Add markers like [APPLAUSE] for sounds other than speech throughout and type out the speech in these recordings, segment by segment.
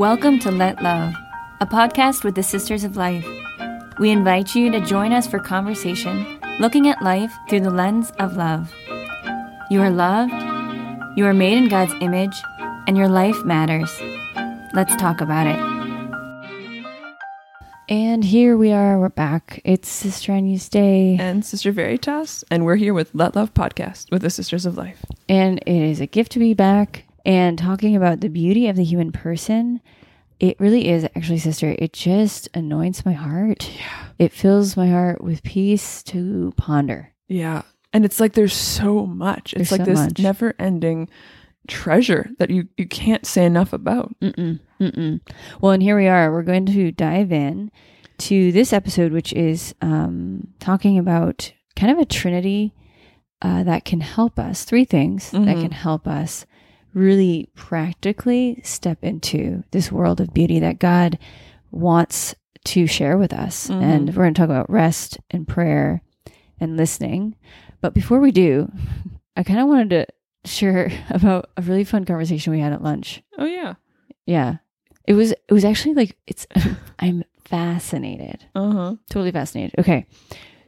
Welcome to Let Love, a podcast with the Sisters of Life. We invite you to join us for conversation looking at life through the lens of love. You are loved, you are made in God's image, and your life matters. Let's talk about it. And here we are, we're back. It's Sister Agnus Dei. And Sister Veritas, and we're here with Let Love Podcast with the Sisters of Life. And it is a gift to be back and talking about the beauty of the human person. It really is actually, sister. It just anoints my heart. Yeah. It fills my heart with peace to ponder. Yeah. And it's like there's so much. It's There's like so this much. never ending treasure that you, you can't say enough about. Mm-mm, mm-mm. Well, and here we are. We're going to dive in to this episode, which is um, talking about kind of a trinity uh, that can help us. Three things that Mhm. can help us really practically step into this world of beauty that God wants to share with us. Mhm. And we're going to talk about rest and prayer and listening. But before we do, [LAUGHS] I kind of wanted to share [LAUGHS] about a really fun conversation we had at lunch. Oh, yeah. Yeah. It was it was actually like it's [LAUGHS] I'm fascinated. Uh huh. Totally fascinated. Okay.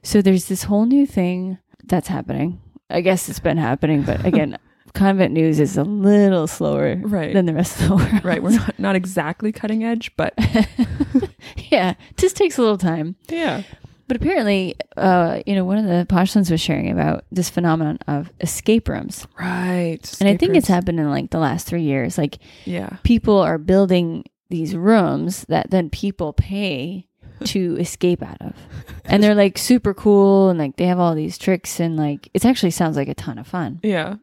So there's this whole new thing that's happening. I guess it's been happening, but again, convent news is a little slower Right. than the rest of the world. Right. We're not, [LAUGHS] not exactly cutting edge, but [LAUGHS] yeah, just takes a little time. yeah. But apparently, uh, you know, one of the postulants was sharing about this phenomenon of escape rooms. Right. And I think it's happened in like the last three years. Like Yeah. people are building these rooms that then people pay to escape out of. And they're like super cool and like they have all these tricks and like it actually sounds like a ton of fun. Yeah.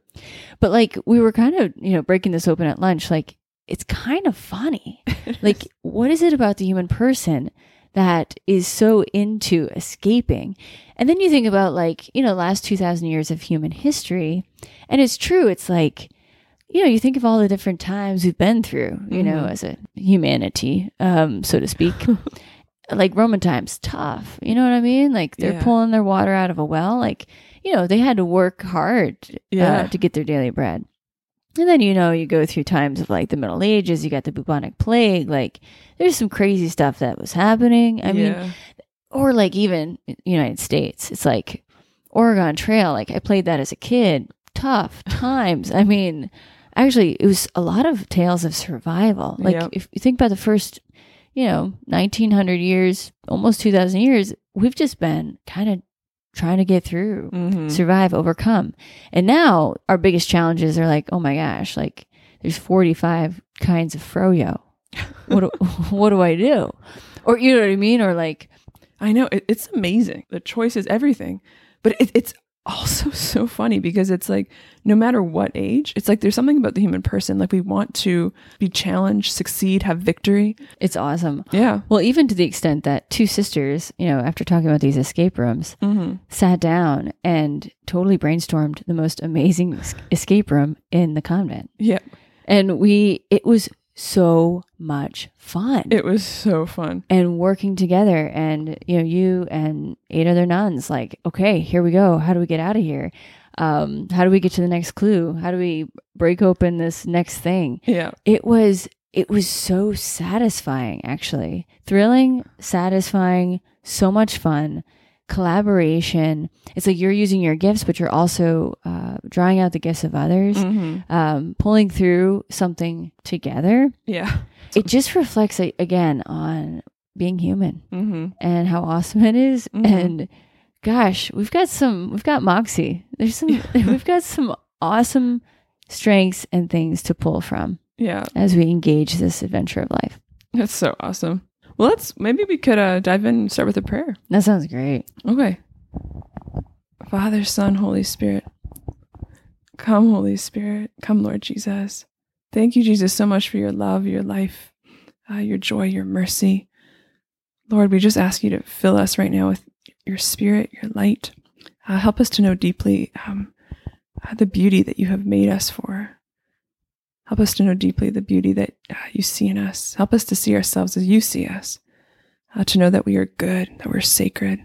But like we were kind of, you know, breaking this open at lunch like it's kind of funny. [LAUGHS] like what is it about the human person that is so into escaping? And then you think about like, you know, last 2000 years of human history and it's true it's like you know, you think of all the different times we've been through, you know, Mhm. as a humanity, um, so to speak. [LAUGHS] like Roman times, tough. You know what I mean? Like they're Yeah. pulling their water out of a well. Like, you know, they had to work hard Yeah. uh, to get their daily bread. And then, you know, you go through times of like the Middle Ages, you got the bubonic plague. Like, there's some crazy stuff that was happening. I mean, or like even United States. It's like Oregon Trail. Like I played that as a kid. Tough [LAUGHS] times. I mean, actually, it was a lot of tales of survival. Like Yep. if you think about the first, you know, nineteen hundred years, almost two thousand years, we've just been kind of trying to get through, Mhm. survive, overcome, and now our biggest challenges are like, oh my gosh, like there's forty five kinds of froyo. [LAUGHS] What do, [LAUGHS] what do I do? Or you know what I mean? Or like I know it, it's amazing. The choice is everything, but it, it's also [LAUGHS] so funny because it's like no matter what age, it's like there's something about the human person. Like we want to be challenged, succeed, have victory. It's awesome. Yeah. Well, even to the extent that two sisters, you know, after talking about these escape rooms, Mm-hmm. sat down and totally brainstormed the most amazing [LAUGHS] escape room in the convent. Yeah. And we, it was so much fun. It was so fun. and working together and you know you and eight other nuns like okay here we go how do we get out of here um how do we get to the next clue how do we break open this next thing Yeah. it was it was so satisfying actually thrilling satisfying so much fun collaboration it's like you're using your gifts but you're also uh, drawing out the gifts of others Mm-hmm. um, pulling through something together Yeah. it just reflects again on being human Mm-hmm. and how awesome it is. Mhm. and gosh we've got some we've got moxie there's some [LAUGHS] [LAUGHS] we've got some awesome strengths and things to pull from Yeah. as we engage this adventure of life That's so awesome. Well, let's maybe we could uh, dive in and start with a prayer. that sounds great Okay. Father, Son, Holy Spirit. Come, Holy Spirit. Come, Lord Jesus. Thank you, Jesus, so much for your love, your life, uh, your joy, your mercy. Lord, we just ask you to fill us right now with your spirit, your light. Uh, help us to know deeply um, uh, the beauty that you have made us for. Help us to know deeply the beauty that uh, you see in us. Help us to see ourselves as you see us. Uh, to know that we are good, that we're sacred,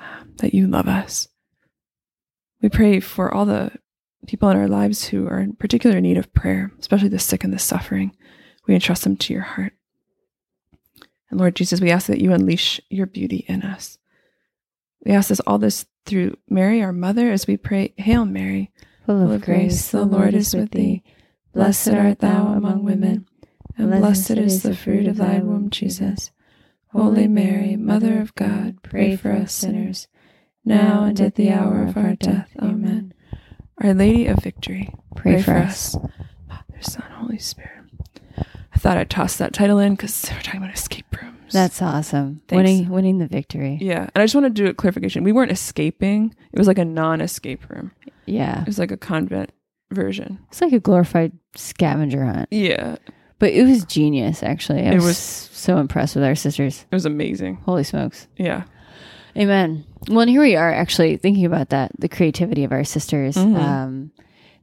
um, that you love us. We pray for all the people in our lives who are in particular need of prayer, especially the sick and the suffering. We entrust them to your heart. And Lord Jesus, we ask that you unleash your beauty in us. We ask this all this through Mary, our mother, as we pray, Hail Mary, Full of grace, the Lord is with thee. Blessed art thou among women, and blessed is the fruit of thy womb, Jesus. Holy Mary, Mother of God, pray for us sinners, now and at the hour of our death. Amen. Our Lady of Victory, Pray for us. Father, Son, Holy Spirit. I thought I'd toss that title in because we're talking about escape rooms. That's awesome. Thanks. Winning, winning the victory. yeah. And I just want to do a clarification. We weren't escaping. It was like a non-escape room. Yeah. It was like a convent version. It's like a glorified scavenger hunt. Yeah. But it was genius, actually. I It was, was- so impressed with our sisters. It was amazing. Holy smokes. Yeah. Amen. Well, and here we are actually thinking about that, the creativity of our sisters. Mhm. Um,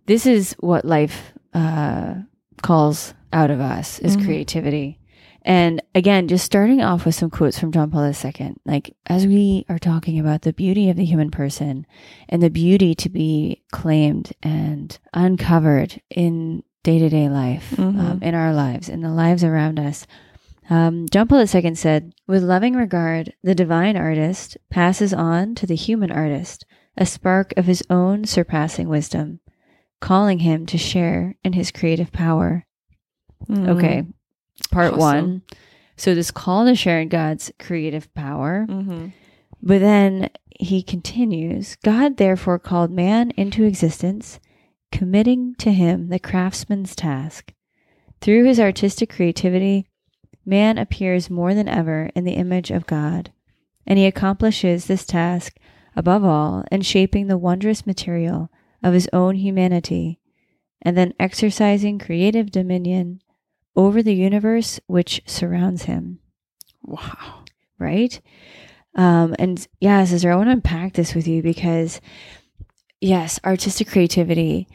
this is what life uh, calls out of us is Mhm. creativity. And again, just starting off with some quotes from John Paul II, like as we are talking about the beauty of the human person and the beauty to be claimed and uncovered in day to day life, um, Mhm. in our lives, in the lives around us. Um, John Paul II said, With loving regard, the divine artist passes on to the human artist a spark of his own surpassing wisdom, calling him to share in his creative power. Okay, part Awesome. one. So, this call to share in God's creative power. Mm-hmm. But then he continues God therefore called man into existence, committing to him the craftsman's task. Through his artistic creativity, man appears more than ever in the image of God, and he accomplishes this task above all in shaping the wondrous material of his own humanity, and then exercising creative dominion over the universe which surrounds him Wow. right? Um, and yeah, sister, I want to unpack this with you because, yes, artistic creativity.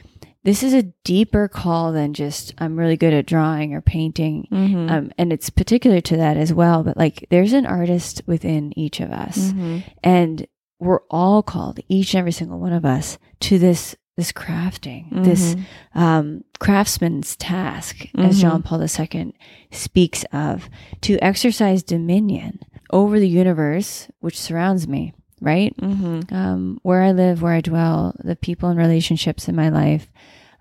This is a deeper call than just I'm really good at drawing or painting, Mm-hmm. um, and it's particular to that as well. But like, there's an artist within each of us, Mm-hmm. and we're all called, each and every single one of us, to this this crafting, this Mm-hmm. um, craftsman's task, as Mhm. John Paul II speaks of, to exercise dominion over the universe which surrounds me, right? Mm-hmm. Um, where I live, where I dwell, the people and relationships in my life,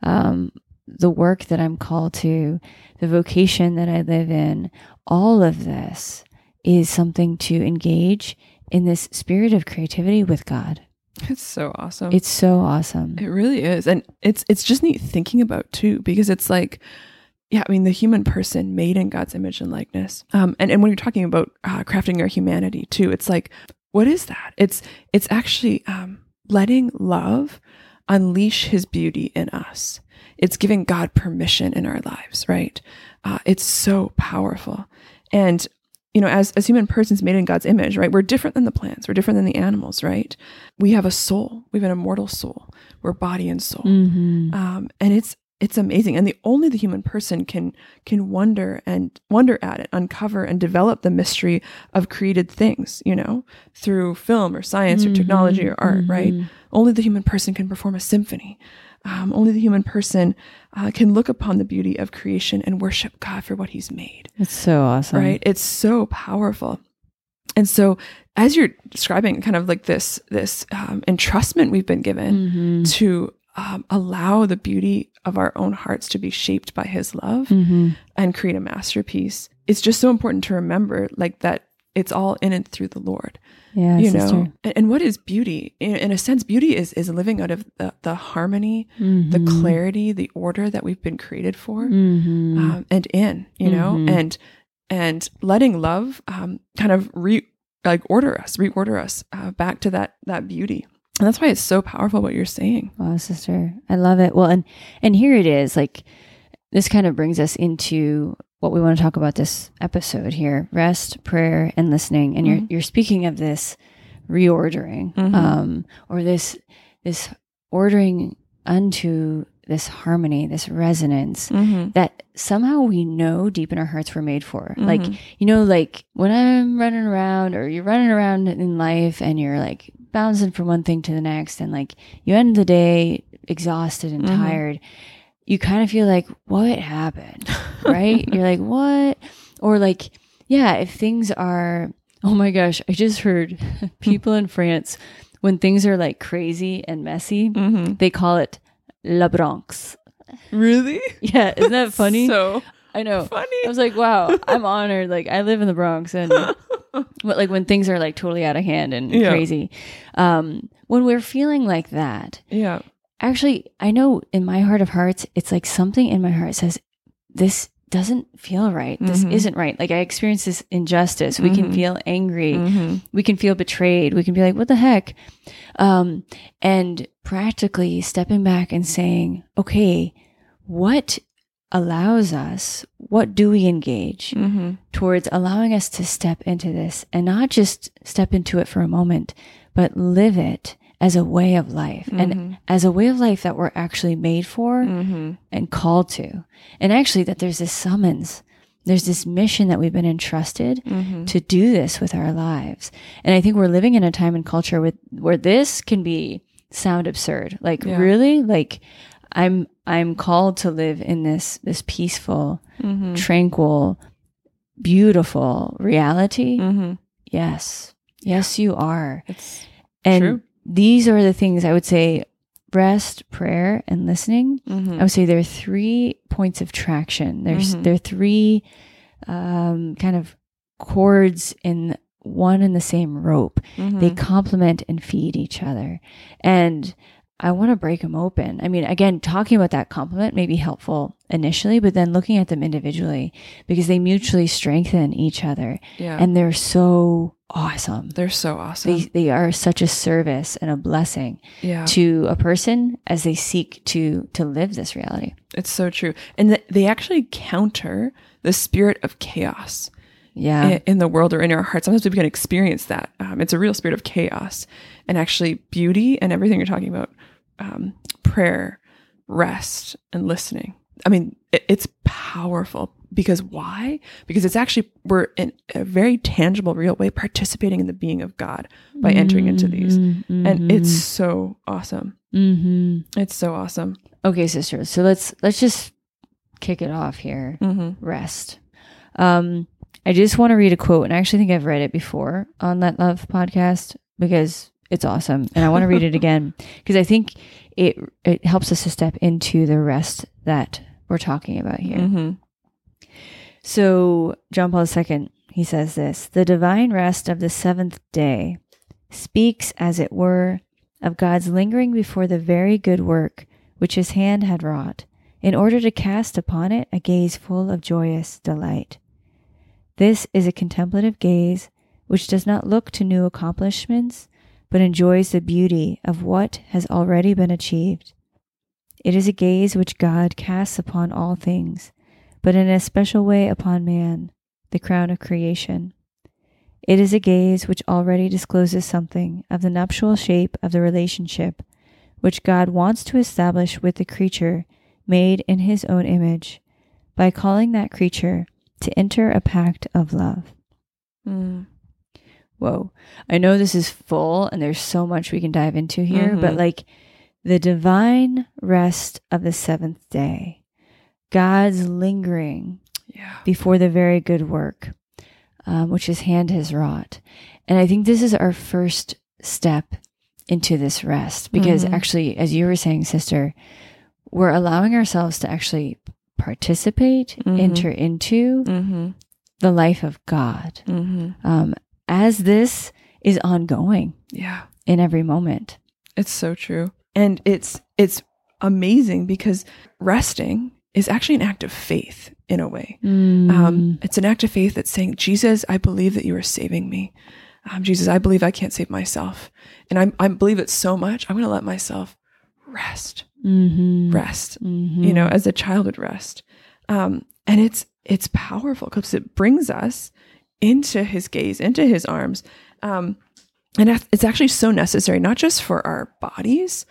um, the work that I'm called to, the vocation that I live in, all of this is something to engage in this spirit of creativity with God. It's so awesome. It's so awesome. It really is. And it's it's just neat thinking about too, because it's like, yeah, I mean, the human person made in God's image and likeness. Um, and, and when you're talking about uh, crafting our humanity too, it's like, what is that? It's it's actually um, letting love unleash his beauty in us. It's giving God permission in our lives, right? Uh, it's so powerful. And you know, as as human persons made in God's image, right? We're different than the plants. We're different than the animals, right? We have a soul. We have an immortal soul. We're body and soul, Mm-hmm. um, and it's it's amazing. And the only the human person can can wonder and wonder at it, uncover and develop the mystery of created things. You know, through film or science or technology or art, right? Only the human person can perform a symphony. Um, only the human person uh, can look upon the beauty of creation and worship God for what He's made It's so awesome. right it's so powerful and so as you're describing kind of like this this um, entrustment we've been given Mhm. to um, allow the beauty of our own hearts to be shaped by his love Mhm. and create a masterpiece it's just so important to remember like that it's all in and through the lord Yeah, you sister. know and, and what is beauty in, in a sense beauty is is living out of the, the harmony the Mhm. clarity the order that we've been created for Mhm. um, and in, you know, Mhm. and and letting love um, kind of re like order us, reorder us uh, back to that that beauty. And that's why it's so powerful what you're saying. Wow, sister, I love it. Well, and and here it is. Like this kind of brings us into what we want to talk about this episode here: rest, prayer, and listening. And you're Mhm. you're speaking of this reordering, Mhm. um, or this this ordering unto this harmony, this resonance Mm-hmm. that somehow we know deep in our hearts we're made for. Like Mhm. you know, like when I'm running around or you're running around in life and you're like bouncing from one thing to the next and like you end the day exhausted and Mhm. tired, you kind of feel like, what happened? Right? You're like, what? Or like, yeah, if things are, oh my gosh, I just heard [LAUGHS] people in France, when things are like crazy and messy, Mm-hmm. they call it La Bronx. Really? Yeah, isn't that [LAUGHS] funny? So I know. funny. I was like, wow, I'm [LAUGHS] honored. Like, I live in the Bronx, and but like when things are like totally out of hand and Yeah. crazy, um, when we're feeling like that, yeah. actually, I know in my heart of hearts, it's like something in my heart says, this doesn't feel right. This Mhm. isn't right. Like I experience this injustice. We can Mhm. feel angry. Mm-hmm. We can feel betrayed. We can be like, what the heck? Um, and practically stepping back and saying, okay, what allows us, what do we engage Mm-hmm. towards allowing us to step into this and not just step into it for a moment, but live it as a way of life and as a way of life that we're actually made for Mm-hmm. and called to. And actually, that there's this summons, there's this mission that we've been entrusted Mm-hmm. to do this with our lives. And I think we're living in a time and culture with where this can be sound absurd. Like Yeah. really, like I'm I'm called to live in this this peaceful, Mm-hmm. tranquil, beautiful reality. Mm-hmm. Yes. Yes, you are. It's And True. These are the things I would say rest, prayer, and listening. mm-hmm. I would say there are three points of traction. There's Mhm. there are three um, kind of cords in one and the same rope. Mm-hmm. They complement and feed each other, and I want to break them open. I mean, again, talking about that compliment may be helpful initially, but then looking at them individually because they mutually strengthen each other, yeah. and they're so awesome. they're so awesome. They, they are such a service and a blessing yeah. to a person as they seek to to live this reality. It's so true. And th- they actually counter the spirit of chaos Yeah. i- in the world or in our hearts. Sometimes we can experience that. Um, it's a real spirit of chaos and actually beauty and everything you're talking about um, prayer, rest, and listening. I mean, it, it's powerful because why? Because it's actually, we're in a very tangible, real way participating in the being of God by entering into these. And it's so awesome. hmm It's so awesome. okay, sisters. So let's let's just kick it off here. Mm-hmm. Rest. Um, I just want to read a quote, and I actually think I've read it before on Let Love podcast because it's awesome, and I want to read it again [LAUGHS] because I think it it helps us to step into the rest that we're talking about here. Mm-hmm. So, John Paul II, he says this The divine rest of the seventh day speaks, as it were, of God's lingering before the very good work which his hand had wrought, in order to cast upon it a gaze full of joyous delight. This is a contemplative gaze which does not look to new accomplishments, but enjoys the beauty of what has already been achieved. It is a gaze which God casts upon all things but in a special way upon man, the crown of creation. It is a gaze which already discloses something of the nuptial shape of the relationship which God wants to establish with the creature made in his own image by calling that creature to enter a pact of love. Mm. Whoa. I know this is full and there's so much we can dive into here, but Mhm. like the divine rest of the seventh day, God's lingering Yeah. before the very good work um, which his hand has wrought. And I think this is our first step into this rest because Mhm. actually, as you were saying, sister, we're allowing ourselves to actually participate, Mhm. enter into Mm-hmm. the life of God Mm-hmm. um, as this is ongoing Yeah. in every moment. It's so true. And it's it's amazing because resting is actually an act of faith in a way. Mm. Um, it's an act of faith that's saying, Jesus, I believe that you are saving me. Um, Jesus, I believe I can't save myself. And I, I believe it so much, I'm going to let myself rest, Mhm. rest, Mhm. you know, as a child would rest. Um, and it's, it's powerful because it brings us into his gaze, into his arms. Um, and it's- actually so necessary, not just for our bodies,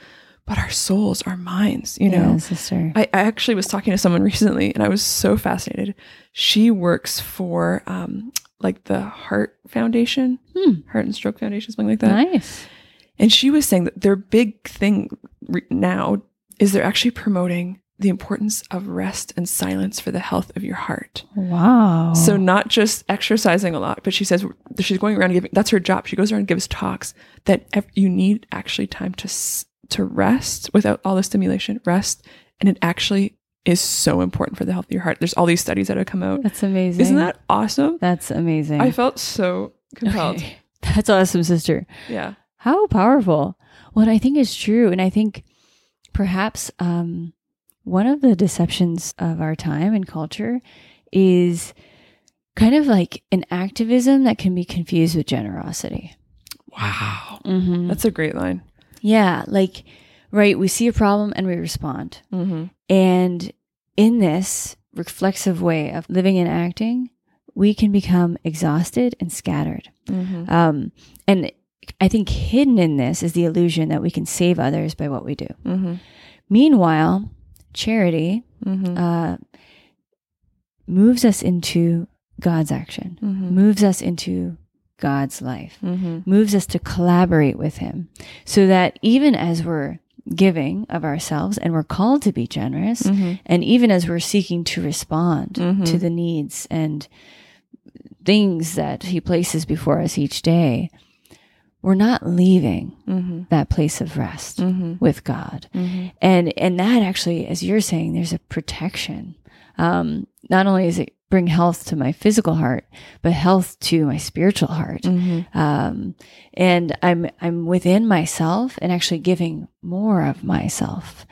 but our souls, our minds, you know. Yeah, sister. I, I actually was talking to someone [LAUGHS] recently and I was so fascinated. She works for um, like the Heart Foundation, Hmm. Heart and Stroke Foundation, something like that. nice. And she was saying that their big thing re- now is they're actually promoting the importance of rest and silence for the health of your heart. Wow. So not just exercising a lot, but she says she's going around giving. That's her job. She goes around and gives talks that you need actually time to to rest without all the stimulation. Rest, and it actually is so important for the health of your heart. There's all these studies that have come out. that's amazing. Isn't that awesome? That's amazing. I felt so compelled. Okay. [LAUGHS] That's awesome, sister. Yeah. How powerful. What I think is true. And I think perhaps um, one of the deceptions of our time and culture is kind of like an activism that can be confused with generosity. Wow. Mm-hmm. That's a great line. Yeah. Like, right, we see a problem and we respond. Mm-hmm. And in this reflexive way of living and acting, we can become exhausted and scattered. Mm-hmm. Um, and I think hidden in this is the illusion that we can save others by what we do. Mm-hmm. Meanwhile, charity Mm-hmm. uh, moves us into God's action, Mm-hmm. moves us into God's life, Mm-hmm. moves us to collaborate with Him, so that even as we're giving of ourselves and we're called to be generous, Mm-hmm. and even as we're seeking to respond Mhm. to the needs and things that He places before us each day, we're not leaving Mm-hmm. that place of rest Mm-hmm. with God. Mm-hmm. And and that actually, as you're saying, there's a protection. Um, not only does it bring health to my physical heart, but health to my spiritual heart. Mm-hmm. Um, and I'm I'm within myself and actually giving more of myself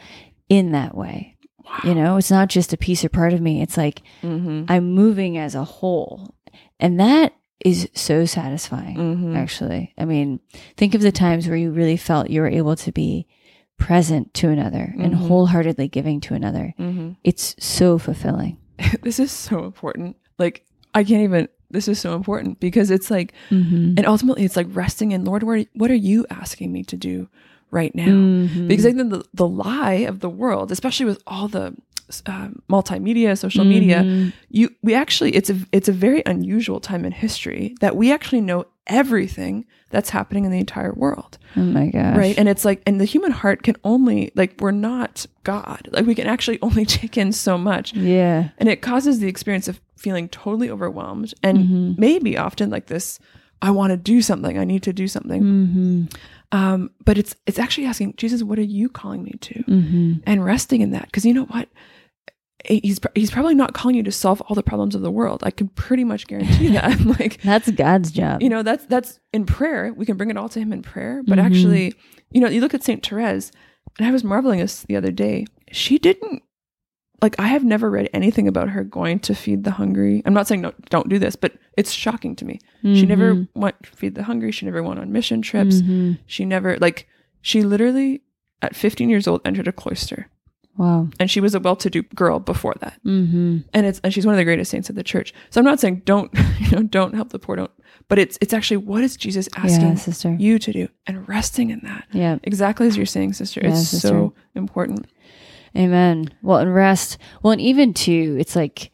in that way. You know, it's not just a piece or part of me. It's like Mm-hmm. I'm moving as a whole. And that is so satisfying, Mm-hmm. actually. I mean, think of the times where you really felt you were able to be present to another and Mhm. wholeheartedly giving to another. Mm-hmm. It's so fulfilling. [LAUGHS] this is so important. Like I can't even. This is so important because it's like, Mm-hmm. and ultimately, it's like resting in Lord. What what are you asking me to do right now? Mm-hmm. Because I think the the lie of the world, especially with all the um, multimedia, social media, Mhm. you we actually it's a it's a very unusual time in history that we actually know everything that's happening in the entire world Oh my gosh. right and it's like and the human heart can only like we're not god like we can actually [LAUGHS] only take in so much Yeah. and it causes the experience of feeling totally overwhelmed and Mhm. maybe often like this i want to do something i need to do something Mm-hmm. um but it's it's actually asking jesus what are you calling me to Mm-hmm. and resting in that because you know what he's he's probably not calling you to solve all the problems of the world. I can pretty much guarantee [LAUGHS] that [LAUGHS] like That's God's job. you know that's that's in prayer. We can bring it all to him in prayer. But Mhm. actually you know you look at saint therese and i was marveling this the other day. She didn't like i have never read anything about her going to feed the hungry. I'm not saying no don't do this but it's shocking to me. She never Mhm. went to feed the hungry. She never went on mission trips. Mhm. she never like she literally at 15 years old entered a cloister Wow. and she was a well-to-do girl before that Mm-hmm. and it's and she's one of the greatest saints of the church so i'm not saying don't [LAUGHS] you know don't help the poor don't but it's it's actually what is jesus asking Yeah, sister. you to do and resting in that Yeah. exactly as you're saying sister Yeah, it's sister. so important Amen. Well, and rest. Well, and even too, it's like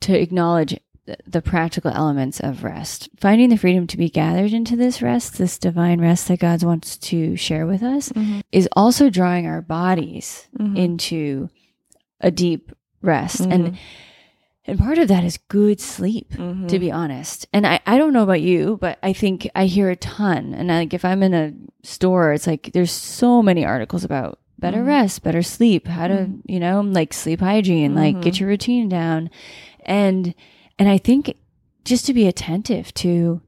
to acknowledge th- the practical elements of rest. Finding the freedom to be gathered into this rest, this divine rest that God wants to share with us, Mhm. is also drawing our bodies Mhm. into a deep rest. Mhm. And and part of that is good sleep Mhm. to be honest. And I, I don't know about you, but I think I hear a ton. And like if I'm in a store, it's like there's so many articles about better Mhm. rest, better sleep, how to, Mhm. you know, like sleep hygiene, like get Mhm. your routine down. And and I think just to be attentive to,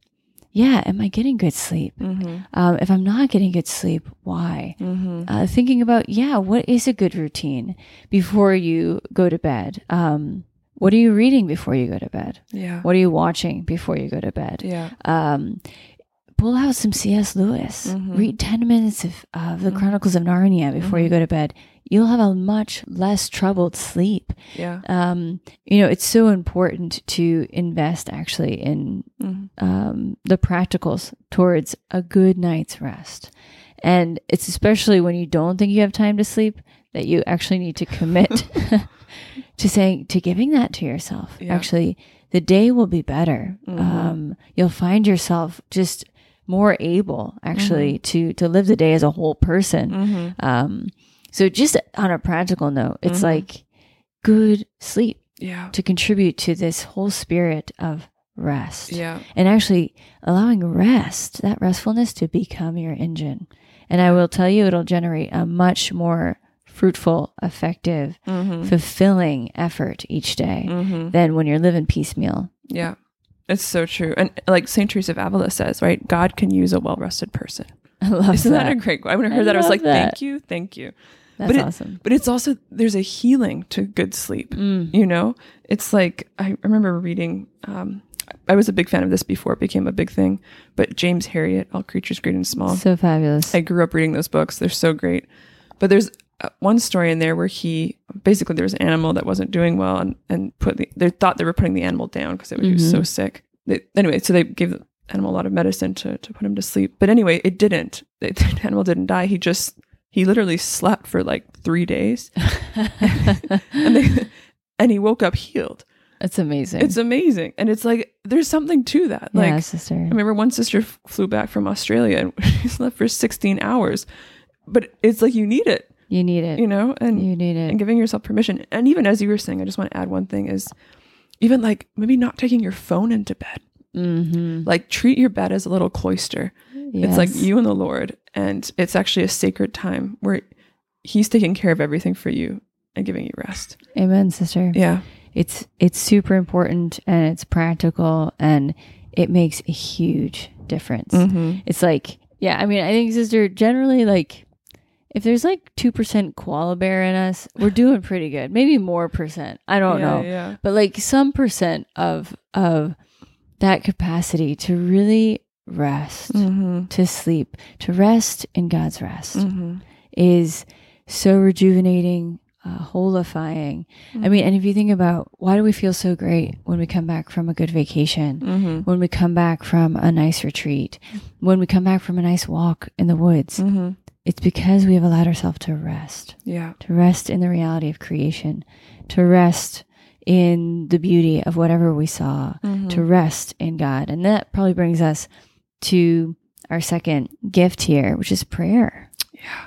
yeah, am I getting good sleep? Mhm. Um, if I'm not getting good sleep, why? Mhm. uh, thinking about yeah what is a good routine before you go to bed um, what are you reading before you go to bed yeah what are you watching before you go to bed yeah um, pull out some cs lewis Mhm. read 10 minutes of, of the Mhm. chronicles of narnia before you Mhm. go to bed you'll have a much less troubled sleep yeah um, you know it's so important to invest actually in Mhm. um, the practicals towards a good night's rest. And it's especially when you don't think you have time to sleep that you actually need to commit [LAUGHS] [LAUGHS] to saying, to giving that to yourself. Yeah. Actually, the day will be better. Mhm. Um, you'll find yourself just more able actually to, to live the day as a whole person. Mhm. Um, so just on a practical note, it's Mhm. like good sleep Yeah. to contribute to this whole spirit of rest. Yeah. And actually allowing rest, that restfulness to become your engine. And I will tell you, it'll generate a much more fruitful, effective, Mm-hmm. fulfilling effort each day Mm-hmm. than when you're living piecemeal. Yeah. It's so true. And like St. Teresa of Avila says, right? God can use a well rested person. I love Isn't that. that. a great quote? When I I heard that, I was like, that. thank you, thank you. That's but it- awesome. But it's also, there's a healing to good sleep. Mm. You know, it's like, I remember reading, um, I was a big fan of this before it became a big thing, but James Herriot, All Creatures Great and Small. So fabulous. I grew up reading those books. They're so great. But there's one story in there where he basically there was an animal that wasn't doing well and, and put the, they thought they were putting the animal down because it was, he was so mm-hmm. sick. They, anyway, so they gave the animal a lot of medicine to, to put him to sleep. But anyway, it didn't. The, [LAUGHS] the animal didn't die. He just, he literally slept for like three days [LAUGHS] and, they, and he woke up healed. It's amazing. It's amazing. And it's like, there's something to that. Like, yeah, sister. I remember one sister f- flew back from Australia and [LAUGHS] she slept for 16 hours. But it's like you need it, you need it. you know, and you need it. and giving yourself permission. And even as you were saying, I just want to add one thing is even like maybe not taking your phone into bed. mm-hmm. Like treat your bed as a little cloister. It's like you and the Lord, and it's actually a sacred time where He's taking care of everything for you and giving you rest. Amen, sister. Yeah. It's it's super important and it's practical and it makes a huge difference. Mm-hmm. It's like, yeah, I mean, I think sister generally like if there's like 2% koala bear in us, we're doing pretty good. Maybe more percent. I don't yeah, know. Yeah. But like some percent of of that capacity to really rest, Mm-hmm. to sleep, to rest in God's rest Mm-hmm. is so rejuvenating, uh, holifying. I mean, and if you think about why do we feel so great when we come back from a good vacation, Mm-hmm. when we come back from a nice retreat, when we come back from a nice walk in the woods, Mm-hmm. It's because we have allowed ourselves to rest, Yeah. to rest in the reality of creation, to rest in the beauty of whatever we saw, Mm-hmm. to rest in God. And that probably brings us to our second gift here, which is prayer. Yeah.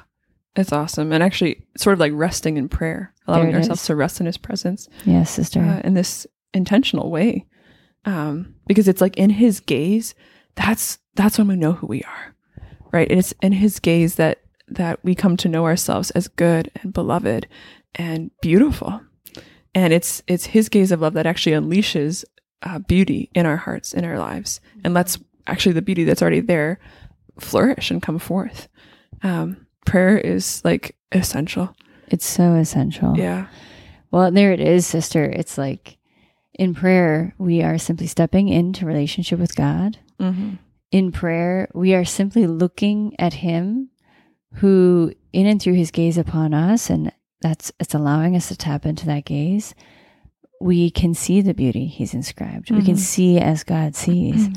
It's awesome. And actually, sort of like resting in prayer, allowing ourselves is. to rest in His presence Yes, sister. uh, in this intentional way. Um, because it's like in His gaze, that's that's when we know who we are, right? It's in His gaze that that we come to know ourselves as good and beloved and beautiful. And it's it's His gaze of love that actually unleashes uh, beauty in our hearts, in our lives, and lets actually the beauty that's already there flourish and come forth. Um, prayer is like essential. It's so essential. Yeah. Well, there it is, sister. It's like in prayer, we are simply stepping into relationship with God. Mm-hmm. In prayer, we are simply looking at Him who, in and through His gaze upon us, and that's it's allowing us to tap into that gaze. We can see the beauty He's inscribed. We can Mhm. see as God sees.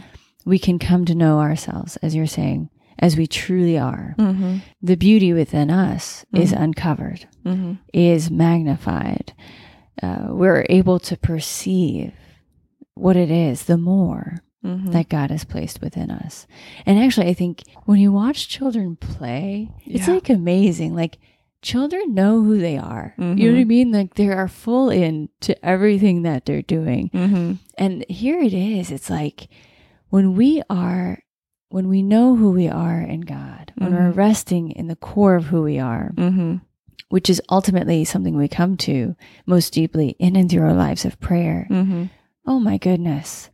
we can come to know ourselves, as you're saying, as we truly are. Mm-hmm. The beauty within us is Mhm. uncovered. Mm-hmm. is magnified. Uh, we're able to perceive what it is the more Mm-hmm. that God has placed within us. And actually, I think when you watch children play, it's Yeah. like amazing. Like children know who they are. You know what I Mhm. mean? Like they are full in to everything that they're doing. Mm-hmm. And here it is. It's like when we are, when we know who we are in God, when we're Mhm. resting in the core of who we are, Mm-hmm. which is ultimately something we come to most deeply in and through our lives of prayer. Mm-hmm. Oh my goodness.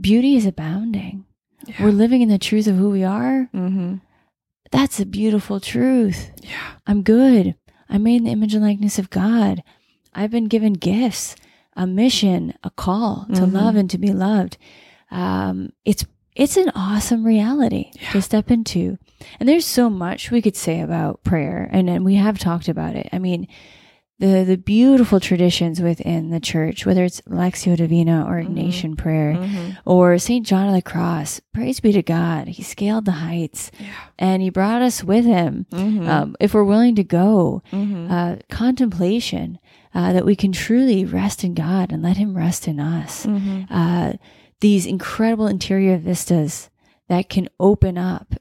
Beauty is abounding. Yeah. We're living in the truth of who we are. mm-hmm. That's a beautiful truth. Yeah. I'm good. I'm made in the image and likeness of God. I've been given gifts, a mission, a call to Mhm. love and to be loved. Um, it's it's an awesome reality Yeah. to step into. And there's so much we could say about prayer, and, and we have talked about it. I mean, the the beautiful traditions within the church, whether it's Lectio Divina or Mhm. Ignatian prayer Mm-hmm. or St. John of the Cross, praise be to God. He scaled the heights Yeah. and he brought us with him. Mm-hmm. Um, if we're willing to go, mm-hmm. uh, contemplation, uh, that we can truly rest in God and let Him rest in us. mm-hmm. Uh, these incredible interior vistas that can open up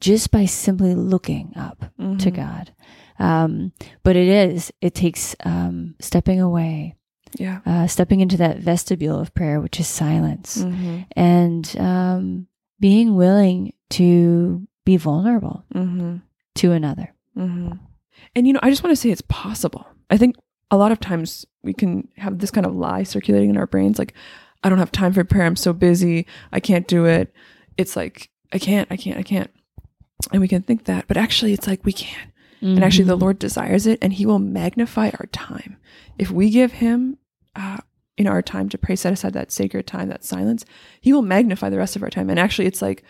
just by simply looking up to Mm-hmm. God. Um, but it is, it takes um, stepping away, Yeah. uh, stepping into that vestibule of prayer, which is silence, Mm-hmm. and um, being willing to be vulnerable Mm-hmm. to another. Mm-hmm. And you know, I just want to say it's possible. I think a lot of times we can have this kind of lie circulating in our brains, like, I don't have time for prayer. I'm so busy. I can't do it. It's like I can't. I can't. I can't. And we can think that, but actually, it's like we can. And actually, the Mhm. Lord desires it, and He will magnify our time if we give Him. Uh, in our time to pray, set aside that sacred time, that silence, He will magnify the rest of our time. And actually, it's like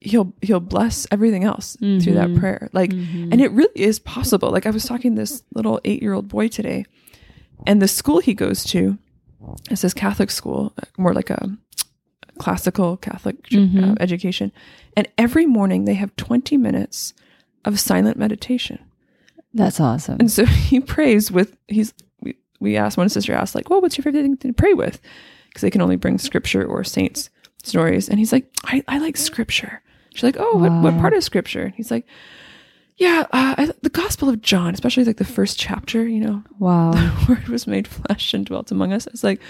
He'll He'll bless everything else through that Mhm. prayer. Like Mhm. and it really is possible. Like I was talking to this little eight year old boy today, and the school he goes to is this Catholic school, uh, more like a classical Catholic uh, Mhm. education. And every morning they have 20 minutes of silent meditation. That's awesome. And so [LAUGHS] he prays with, he's, we, we asked, one sister asked, like, well, what's your favorite thing to pray with? Because they can only bring scripture or saints stories. And he's like, I, I like scripture. She's like, oh, what, what part of scripture? And he's like, yeah, uh, I, the Gospel of John, especially like the first chapter, you know, wow. [LAUGHS] the word was made flesh and dwelt among us. It's like,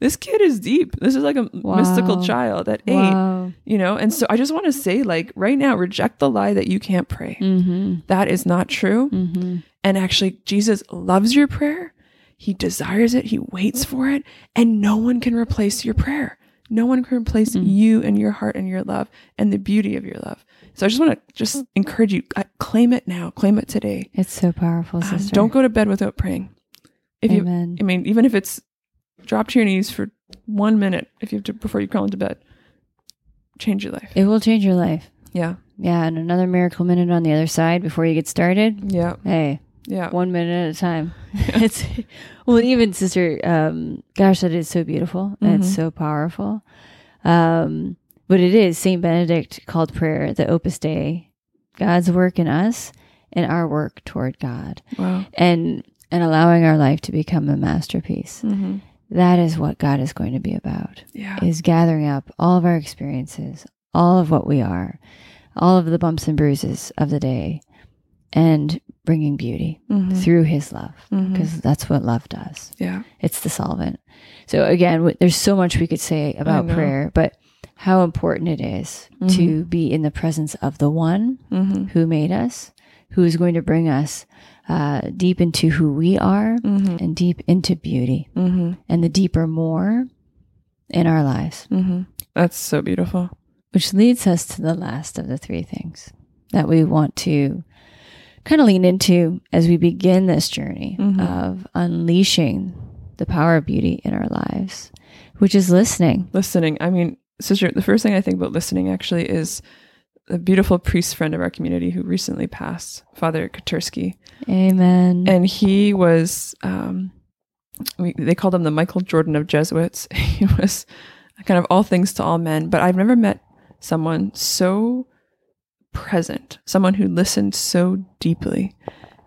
this kid is deep. This is like a mystical child at eight, Wow. you know? And so I just want to say, like, right now, reject the lie that you can't pray. Mm-hmm. That is not true. Mm-hmm. And actually, Jesus loves your prayer. He desires it. He waits for it. And no one can replace your prayer. No one can replace Mm. you and your heart and your love and the beauty of your love. So I just want to just encourage you, claim it now, claim it today. It's so powerful, Um, sister. don't go to bed without praying. If you, I mean, even if it's drop to your knees for one minute, if you have to before you crawl into bed, change your life. it will change your life. Yeah, Yeah, and another miracle minute on the other side before you get started. yeah, Hey, yeah. one minute at a time. [LAUGHS] [LAUGHS] it's well, even sister. Um, gosh, that is so beautiful and it's so powerful. Um, but it is Saint Benedict called prayer the Opus Dei, God's work in us and our work toward God, Wow. and and allowing our life to become a masterpiece. hmm That is what God is going to be about. Yeah. Is gathering up all of our experiences, all of what we are, all of the bumps and bruises of the day, and bringing beauty Mhm. through His love because that's what love does. Yeah. It's the solvent. So again, w- there's so much we could say about prayer, but how important it is to be in the presence of the one Mm-hmm. who made us, who is going to bring us uh, deep into who we are Mm-hmm. and deep into beauty Mm-hmm. and the deeper more in our lives, Mm-hmm. That's so beautiful. which leads us to the last of the three things that we want to kind of lean into as we begin this journey Mhm. of unleashing the power of beauty in our lives, which is listening. Listening. I mean, sister, the first thing I think about listening actually is a beautiful priest friend of our community who recently passed, Father Koterski. Amen. And he was, um, we, they called him the Michael Jordan of Jesuits. [LAUGHS] He was kind of all things to all men, but I've never met someone so present, someone who listened so deeply.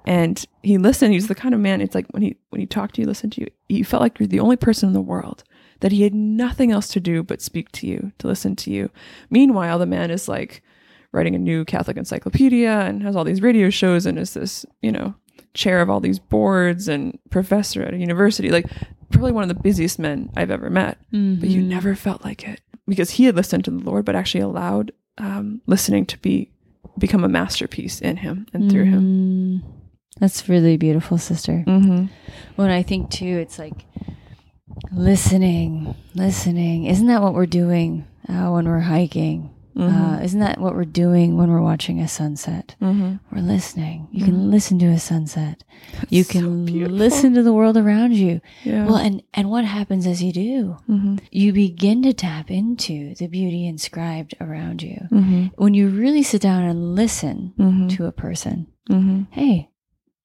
And he listened. He's the kind of man. It's like when he when he talked to you, listened to you, you felt like you're the only person in the world that he had nothing else to do but speak to you, to listen to you. Meanwhile, the man is like writing a new Catholic encyclopedia and has all these radio shows and is this, you know, chair of all these boards and professor at a university. Like probably one of the busiest men I've ever met. But you Mhm. never felt like it because he had listened to the Lord, but actually allowed um, listening to be become a masterpiece in him and through him. Mm, That's really beautiful, sister. Mm-hmm. When I think too, it's like listening, listening. Isn't that what we're doing uh, when we're hiking? Uh, isn't that what we're doing when we're watching a sunset? Mm-hmm. We're listening. You can listen to a sunset. you can beautiful. listen to the world around you. Yeah. Well, and and what happens as you do? mm-hmm. You begin to tap into the beauty inscribed around you. Mm-hmm. When you really sit down and listen Mm-hmm. to a person, Mm-hmm. hey,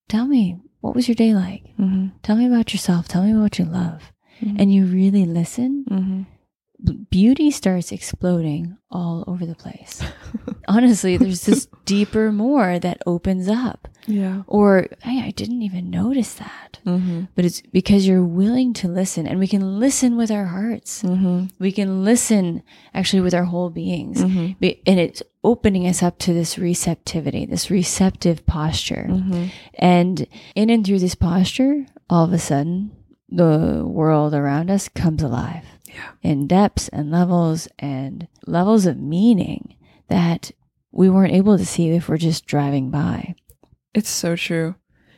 tell me what was your day like? Mm-hmm. Tell me about yourself. Tell me what you love. And you really listen, Mm-hmm. Beauty starts exploding all over the place. [LAUGHS] Honestly, there's this deeper more that opens up. Yeah. Or, hey, I didn't even notice that. Mm-hmm. But it's because you're willing to listen, and we can listen with our hearts. Mm-hmm. We can listen actually with our whole beings. Mm-hmm. And it's opening us up to this receptivity, this receptive posture. Mm-hmm. And in and through this posture, all of a sudden, the world around us comes alive Yeah. in depths and levels and levels of meaning that we weren't able to see if we're just driving by. It's so true.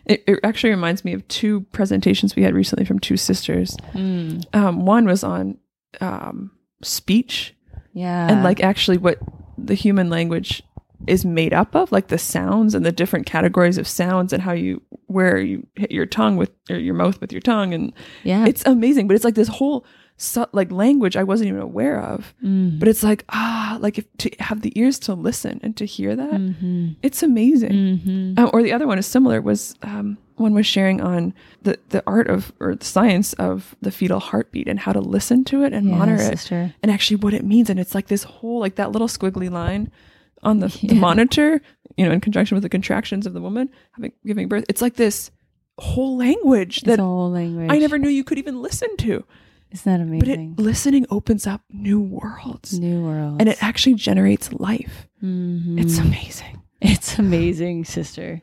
It, it actually reminds me of two presentations we had recently from two sisters. Um, one was on um, speech Yeah. and like actually what the human language is made up of, like the sounds and the different categories of sounds and how you where you hit your tongue with or your mouth with your tongue, and yeah. it's amazing. But it's like this whole su- like language I wasn't even aware of. Mm. But it's like ah, like if to have the ears to listen and to hear that, Mm-hmm. it's amazing. Mm-hmm. Um, or the other one is similar. Was um, one was sharing on the the art of or the science of the fetal heartbeat and how to listen to it and monitor it and actually what it means. And it's like this whole like that little squiggly line on the, the monitor, you know, in conjunction with the contractions of the woman having giving birth. It's like this whole language that whole language. I never knew you could even listen to. Isn't that amazing? But it listening opens up new worlds. New world. And it actually generates life. Mhm. It's amazing. It's amazing, sister.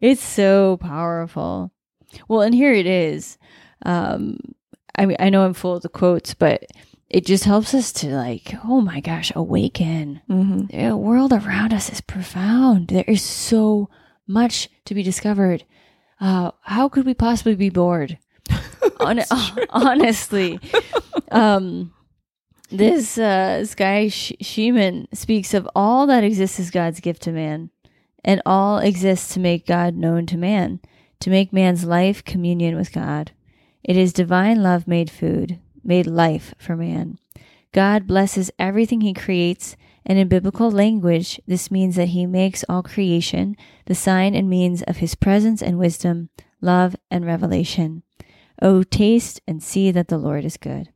It's so powerful. Well, and here it is. Um, I mean, I know I'm full of the quotes, but it just helps us to like, oh my gosh, awaken. Mm-hmm. The world around us is profound. There is so much to be discovered. Uh, how could we possibly be bored? Hon- [LAUGHS] honestly, um, this uh, this guy Sh- Schmemann speaks of all that exists as God's gift to man, and all exists to make God known to man, to make man's life communion with God. It is divine love made food, made life for man. God blesses everything he creates, and in biblical language, this means that he makes all creation the sign and means of his presence and wisdom, love and revelation. Oh, taste and see that the Lord is good.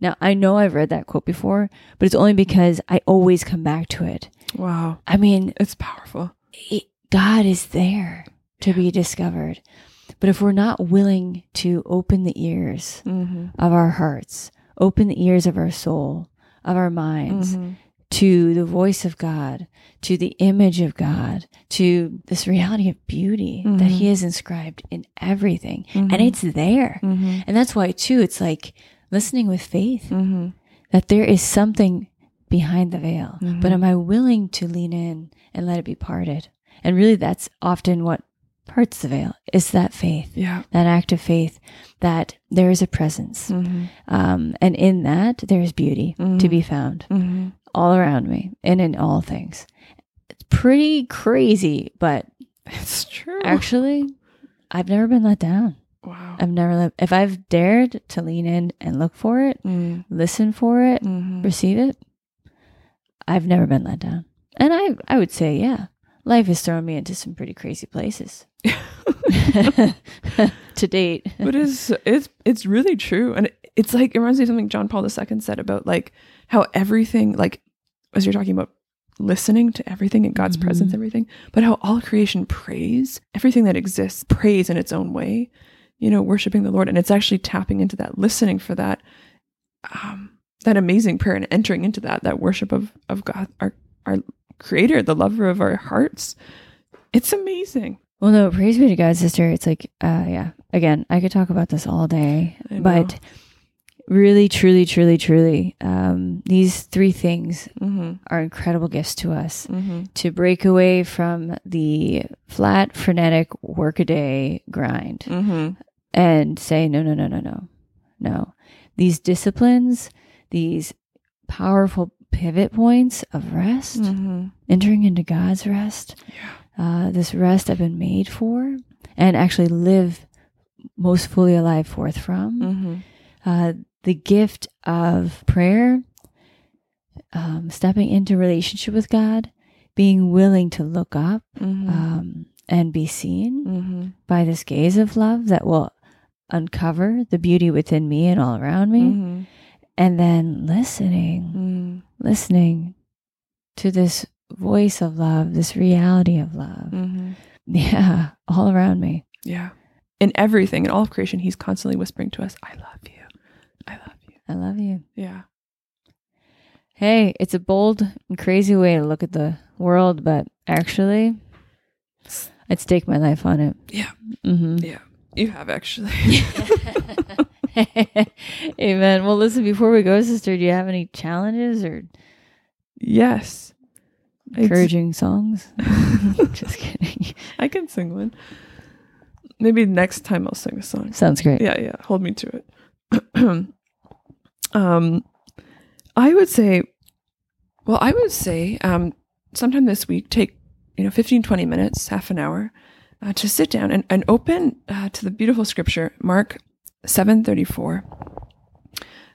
Now, I know I've read that quote before, but it's only because I always come back to it. Wow. I mean, It's powerful. it, God is there to be discovered. But if we're not willing to open the ears Mm-hmm. of our hearts, open the ears of our soul, of our minds Mm-hmm. To the voice of God, to the image of God, to this reality of beauty that Mhm. He has inscribed in everything. Mhm. And it's there. Mm-hmm. And that's why, too, it's like listening with faith Mm-hmm. that there is something behind the veil. Mhm. But am I willing to lean in and let it be parted? And really, that's often what parts the veil is that faith, Yeah. that act of faith that there is a presence. Mm-hmm. Um, and in that, there is beauty to Mhm. be found Mm-hmm. All around me and in all things. It's pretty crazy, but It's true. actually, I've never been let down. wow. I've never let, if I've dared to lean in and look for it, Mm. listen for it, Mm-hmm. receive it, I've never been let down. And I, I would say, yeah, life has thrown me into some pretty crazy places [LAUGHS] [LAUGHS] to date. but it's it's it's really true and it's like it reminds me of something john paul ii said about like how everything like as you're talking about listening to everything in god's Mhm. presence everything but how all creation prays everything that exists prays in its own way you know worshiping the lord and it's actually tapping into that listening for that um that amazing prayer and entering into that that worship of of god our our creator the lover of our hearts it's amazing Well, no, praise be to God, sister. It's like, uh, yeah, again, I could talk about this all day, but really, truly, truly, truly, um, these three things mm-hmm, are incredible gifts to us mm-hmm. to break away from the flat, frenetic workaday grind Mm-hmm. and say, no, no, no, no, no, no. These disciplines, these powerful pivot points of rest, Mm-hmm. entering into God's rest, Yeah. uh, this rest I've been made for, and actually live most fully alive forth from. Mm-hmm. Uh, the gift of prayer, um, stepping into relationship with God, being willing to look up Mm-hmm. um, and be seen mm-hmm. by this gaze of love that will uncover the beauty within me and all around me, Mm-hmm. and then listening, Mm-hmm. listening to this voice of love, this reality of love. Mm-hmm. Yeah, all around me. Yeah. In everything, in all of creation, he's constantly whispering to us, I love you. I love you. I love you. Yeah. hey, it's a bold and crazy way to look at the world, but actually, I'd stake my life on it. Yeah. Mm-hmm. Yeah. You have actually. [LAUGHS] Amen. Well, listen, before we go, sister, do you have any challenges or yes. Encouraging songs? [LAUGHS] Just kidding. I can sing one. Maybe next time I'll sing a song. Sounds great. Yeah, yeah. Hold me to it. [CLEARS THROAT] um, I would say, well, I would say, um, sometime this week, take you know 15, 20 minutes, half an hour, uh, to sit down and, and open uh, to the beautiful scripture, Mark seven thirty four.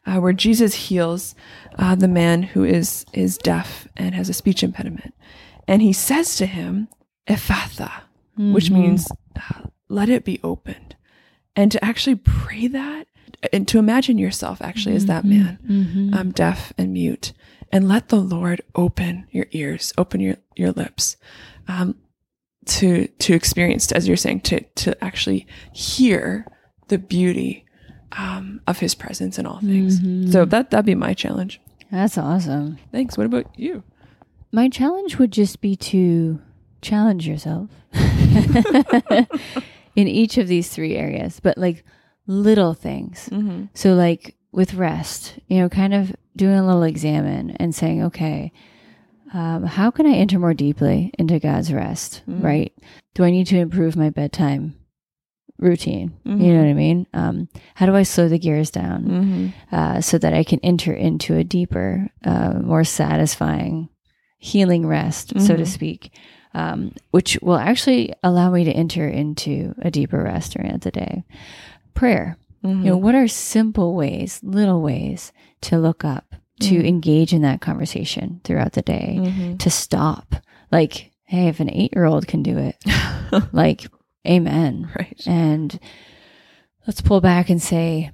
Uh, where Jesus heals uh, the man who is is deaf and has a speech impediment, and he says to him, "Ephphatha," which Mhm. means uh, let it be opened. And to actually pray that and to imagine yourself actually as that man, Mhm. um, deaf and mute, and let the Lord open your ears, open your, your lips, um, to, to experience, as you're saying, to, to actually hear the beauty, um, of his presence in all things. Mhm. So that, that'd be my challenge. That's awesome. Thanks. What about you? My challenge would just be to challenge yourself [LAUGHS] [LAUGHS] in each of these three areas, but like little things. Mm-hmm. So, like with rest, you know, kind of doing a little examine and saying, okay, um, how can I enter more deeply into God's rest, Mm. right? Do I need to improve my bedtime routine? You Mhm. know what I mean? Um, how do I slow the gears down? Mm-hmm. uh, so that I can enter into a deeper, uh, more satisfying, healing rest, so to Mhm. speak, um, which will actually allow me to enter into a deeper rest during the day. Prayer. Mm-hmm. You know, what are simple ways, little ways to look up, to Mhm. engage in that conversation throughout the day, Mm-hmm. to stop? Like, hey, if an eight year old can do it, [LAUGHS] like, amen. right. And let's pull back and say,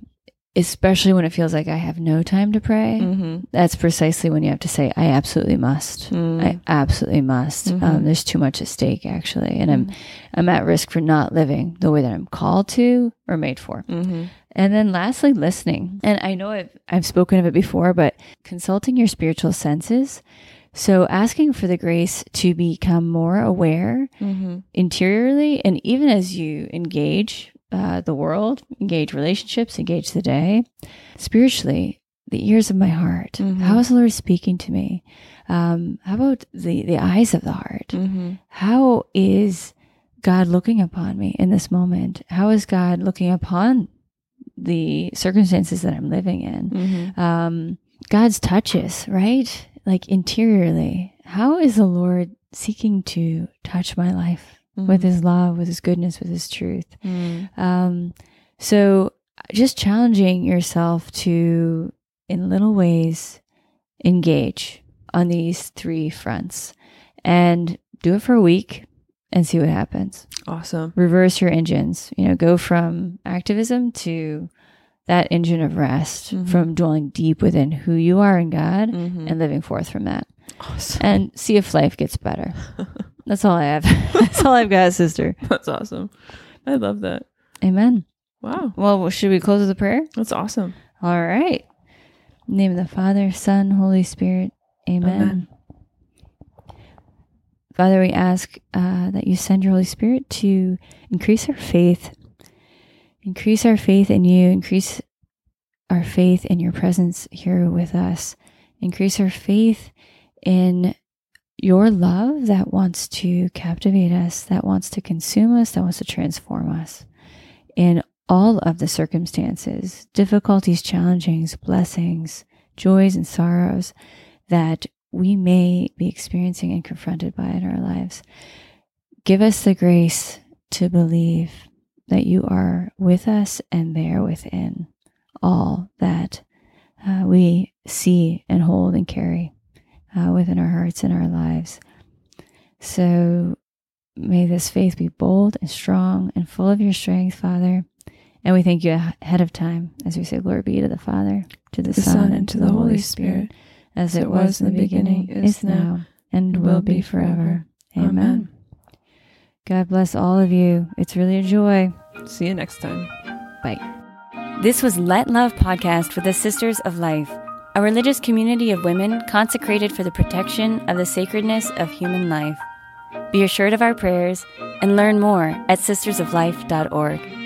especially when it feels like I have no time to pray, Mm-hmm. that's precisely when you have to say, I absolutely must. Mm. I absolutely must. Mhm. Um, there's too much at stake, actually. And I'm, Mm. I'm at risk for not living the way that I'm called to or made for. Mm-hmm. And then lastly, listening. And I know I've, I've spoken of it before, but consulting your spiritual senses. So asking for the grace to become more aware Mm-hmm. interiorly and even as you engage uh, the world engage relationships engage the day spiritually the ears of my heart Mhm. how is the lord speaking to me um, how about the the eyes of the heart Mm-hmm. how is god looking upon me in this moment how is god looking upon the circumstances that i'm living in Mm-hmm. um, God's touches, right? Like interiorly. How is the Lord seeking to touch my life with his love, with his goodness, with his truth? Mm-hmm. Um, so just challenging yourself to, in little ways, engage on these three fronts and do it for a week and see what happens. Awesome. Reverse your engines, you know, go from activism to that engine of rest, Mhm. from dwelling deep within who you are in God Mm-hmm. and living forth from that awesome. and see if life gets better. [LAUGHS] That's all I have. [LAUGHS] That's all I've got, sister. [LAUGHS] That's awesome. I love that. Amen. Wow. Well, should we close with a prayer? That's awesome. All right. In the name of the Father, Son, Holy Spirit. Amen. Amen. Father, we ask uh, that you send your Holy Spirit to increase our faith, increase our faith in you, increase our faith in your presence here with us, increase our faith in your love that wants to captivate us, that wants to consume us, that wants to transform us in all of the circumstances, difficulties, challengings, blessings, joys, and sorrows that we may be experiencing and confronted by in our lives. Give us the grace to believe that you are with us and there within all that uh, we see and hold and carry uh, within our hearts and our lives. So may this faith be bold and strong and full of your strength, Father. And we thank you ahead of time as we say, Glory be to the Father, to the, The Son, and to the Holy Spirit, as it was in the beginning, is now, and will be forever. Amen. Amen. God bless all of you. It's really a joy. See you next time. Bye. This was Let Love Podcast with the Sisters of Life, a religious community of women consecrated for the protection of the sacredness of human life. Be assured of our prayers and learn more at sistersoflife.org.